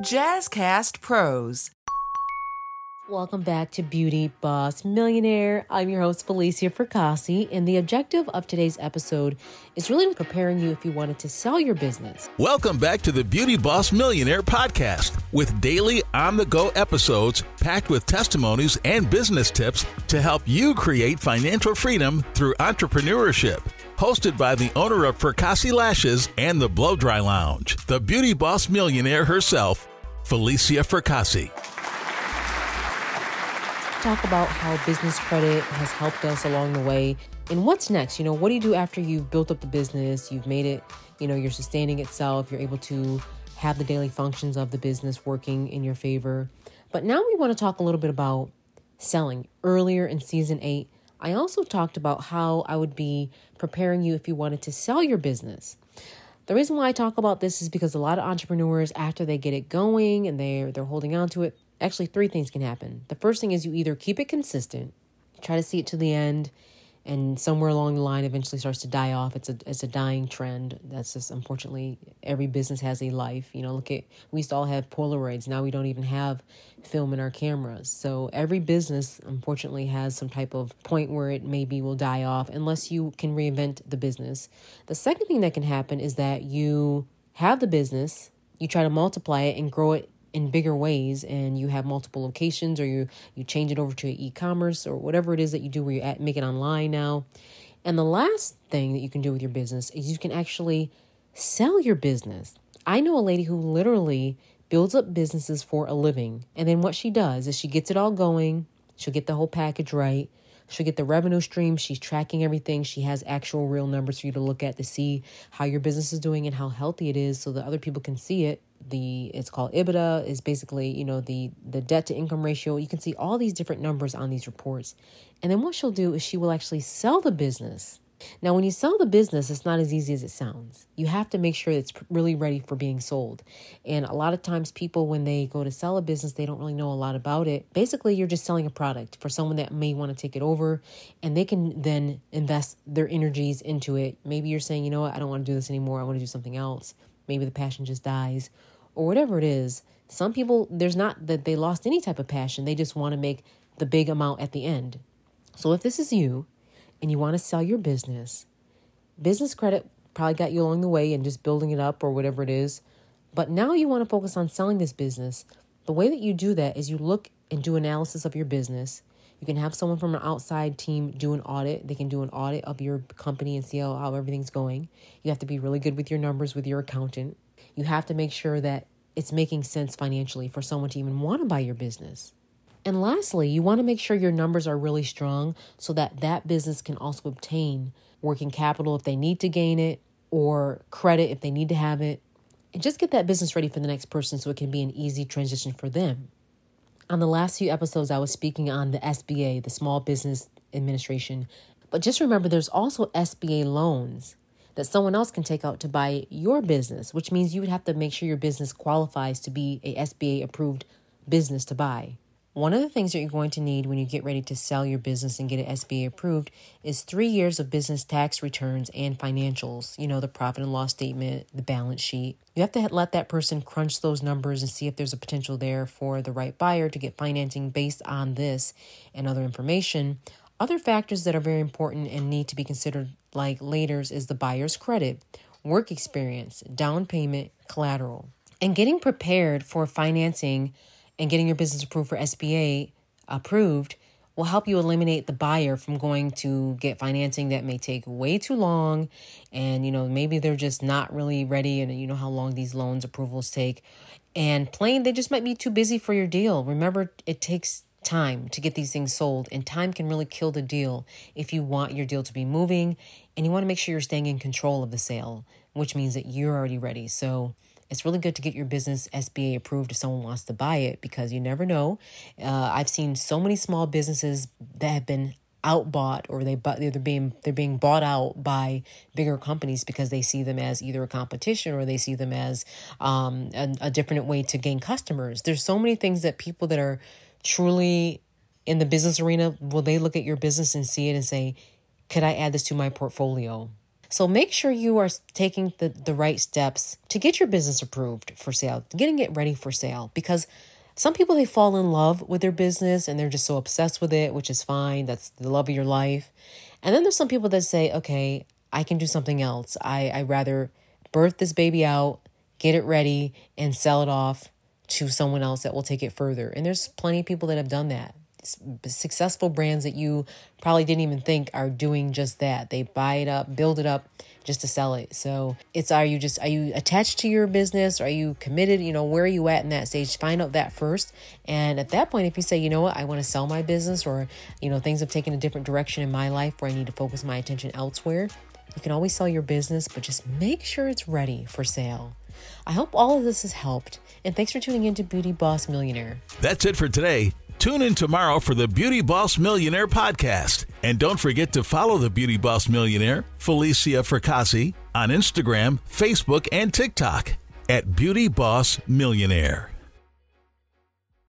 Jazzcast Pros. Welcome back to Beauty Boss Millionaire. I'm your host, Falicia Fracassi, and the objective of today's episode is really preparing you if you wanted to sell your business. Welcome back to the Beauty Boss Millionaire podcast with daily on the go episodes packed with testimonies and business tips to help you create financial freedom through entrepreneurship. Hosted by the owner of Fracassi Lashes and the Blow Dry Lounge, the Beauty Boss Millionaire herself, Falicia Fracassi talk about how business credit has helped us along the way. And what's next? You know, what do you do after you've built up the business, you've made it, you know, you're sustaining itself, you're able to have the daily functions of the business working in your favor. But now we want to talk a little bit about selling. Earlier in season eight, I also talked about how I would be preparing you if you wanted to sell your business. The reason why I talk about this is because a lot of entrepreneurs, after they get it going and they're they're holding on to it, actually three things can happen. The first thing is you either keep it consistent, try to see it to the end, and somewhere along the line eventually starts to die off. It's a it's a dying trend. That's just unfortunately every business has a life. You know, look at we used to all have Polaroids. Now we don't even have film in our cameras. So every business unfortunately has some type of point where it maybe will die off unless you can reinvent the business. The second thing that can happen is that you have the business, you try to multiply it and grow it in bigger ways and you have multiple locations or you you change it over to e-commerce or whatever it is that you do where you at, make it online now. And the last thing that you can do with your business is you can actually sell your business. I know a lady who literally builds up businesses for a living. And then what she does is she gets it all going. She'll get the whole package right. She'll get the revenue stream. She's tracking everything. She has actual real numbers for you to look at to see how your business is doing and how healthy it is so that other people can see it the it's called EBITDA is basically you know the the debt to income ratio. You can see all these different numbers on these reports, and then what she'll do is she will actually sell the business. Now, when you sell the business, it's not as easy as it sounds. You have to make sure it's really ready for being sold. And a lot of times, people, when they go to sell a business, they don't really know a lot about it. Basically, you're just selling a product for someone that may want to take it over, and they can then invest their energies into it. Maybe you're saying, you know what, I don't want to do this anymore. I want to do something else. Maybe the passion just dies or whatever it is. Some people, there's not that they lost any type of passion. They just want to make the big amount at the end. So if this is you and you want to sell your business, business credit probably got you along the way and just building it up or whatever it is. But now you want to focus on selling this business. The way that you do that is you look and do analysis of your business. You can have someone from an outside team do an audit. They can do an audit of your company and see how, how everything's going. You have to be really good with your numbers with your accountant. You have to make sure that it's making sense financially for someone to even want to buy your business. And lastly, you want to make sure your numbers are really strong so that that business can also obtain working capital if they need to gain it or credit if they need to have it. And just get that business ready for the next person so it can be an easy transition for them. On the last few episodes, I was speaking on the SBA, the Small Business Administration. But just remember, there's also SBA loans that someone else can take out to buy your business, which means you would have to make sure your business qualifies to be a SBA approved business to buy. One of the things that you're going to need when you get ready to sell your business and get it SBA approved is three years of business tax returns and financials. You know, the profit and loss statement, the balance sheet. You have to let that person crunch those numbers and see if there's a potential there for the right buyer to get financing based on this and other information. Other factors that are very important and need to be considered, like laters, is the buyer's credit, work experience, down payment, collateral. And getting prepared for financing and getting your business approved for SBA approved will help you eliminate the buyer from going to get financing that may take way too long. And you know maybe they're just not really ready and you know how long these loans approvals take. And plain they just might be too busy for your deal. Remember it takes time to get these things sold, and time can really kill the deal if you want your deal to be moving. And you want to make sure you're staying in control of the sale, which means that you're already ready. So it's really good to get your business SBA approved if someone wants to buy it because you never know. Uh, I've seen so many small businesses that have been outbought or they they're being they're being bought out by bigger companies because they see them as either a competition or they see them as um, a, a different way to gain customers. There's so many things that people that are truly in the business arena, will they look at your business and see it and say, could I add this to my portfolio? So make sure you are taking the, the right steps to get your business approved for sale, getting it ready for sale. Because some people, they fall in love with their business and they're just so obsessed with it, which is fine. That's the love of your life. And then there's some people that say, okay, I can do something else. I, I rather birth this baby out, get it ready, and sell it off to someone else that will take it further. And there's plenty of people that have done that. Successful brands that you probably didn't even think are doing just that. They buy it up, build it up just to sell it. So it's are you just are you attached to your business? Are you committed? You know, where are you at in that stage? Find out that first. And at that point, if you say, you know what, I want to sell my business or, you know, things have taken a different direction in my life where I need to focus my attention elsewhere, you can always sell your business, but just make sure it's ready for sale. I hope all of this has helped, and thanks for tuning in to Beauty Boss Millionaire. That's it for today. Tune in tomorrow for the Beauty Boss Millionaire podcast. And don't forget to follow the Beauty Boss Millionaire, Falicia Fracassi, on Instagram, Facebook, and TikTok at Beauty Boss Millionaire.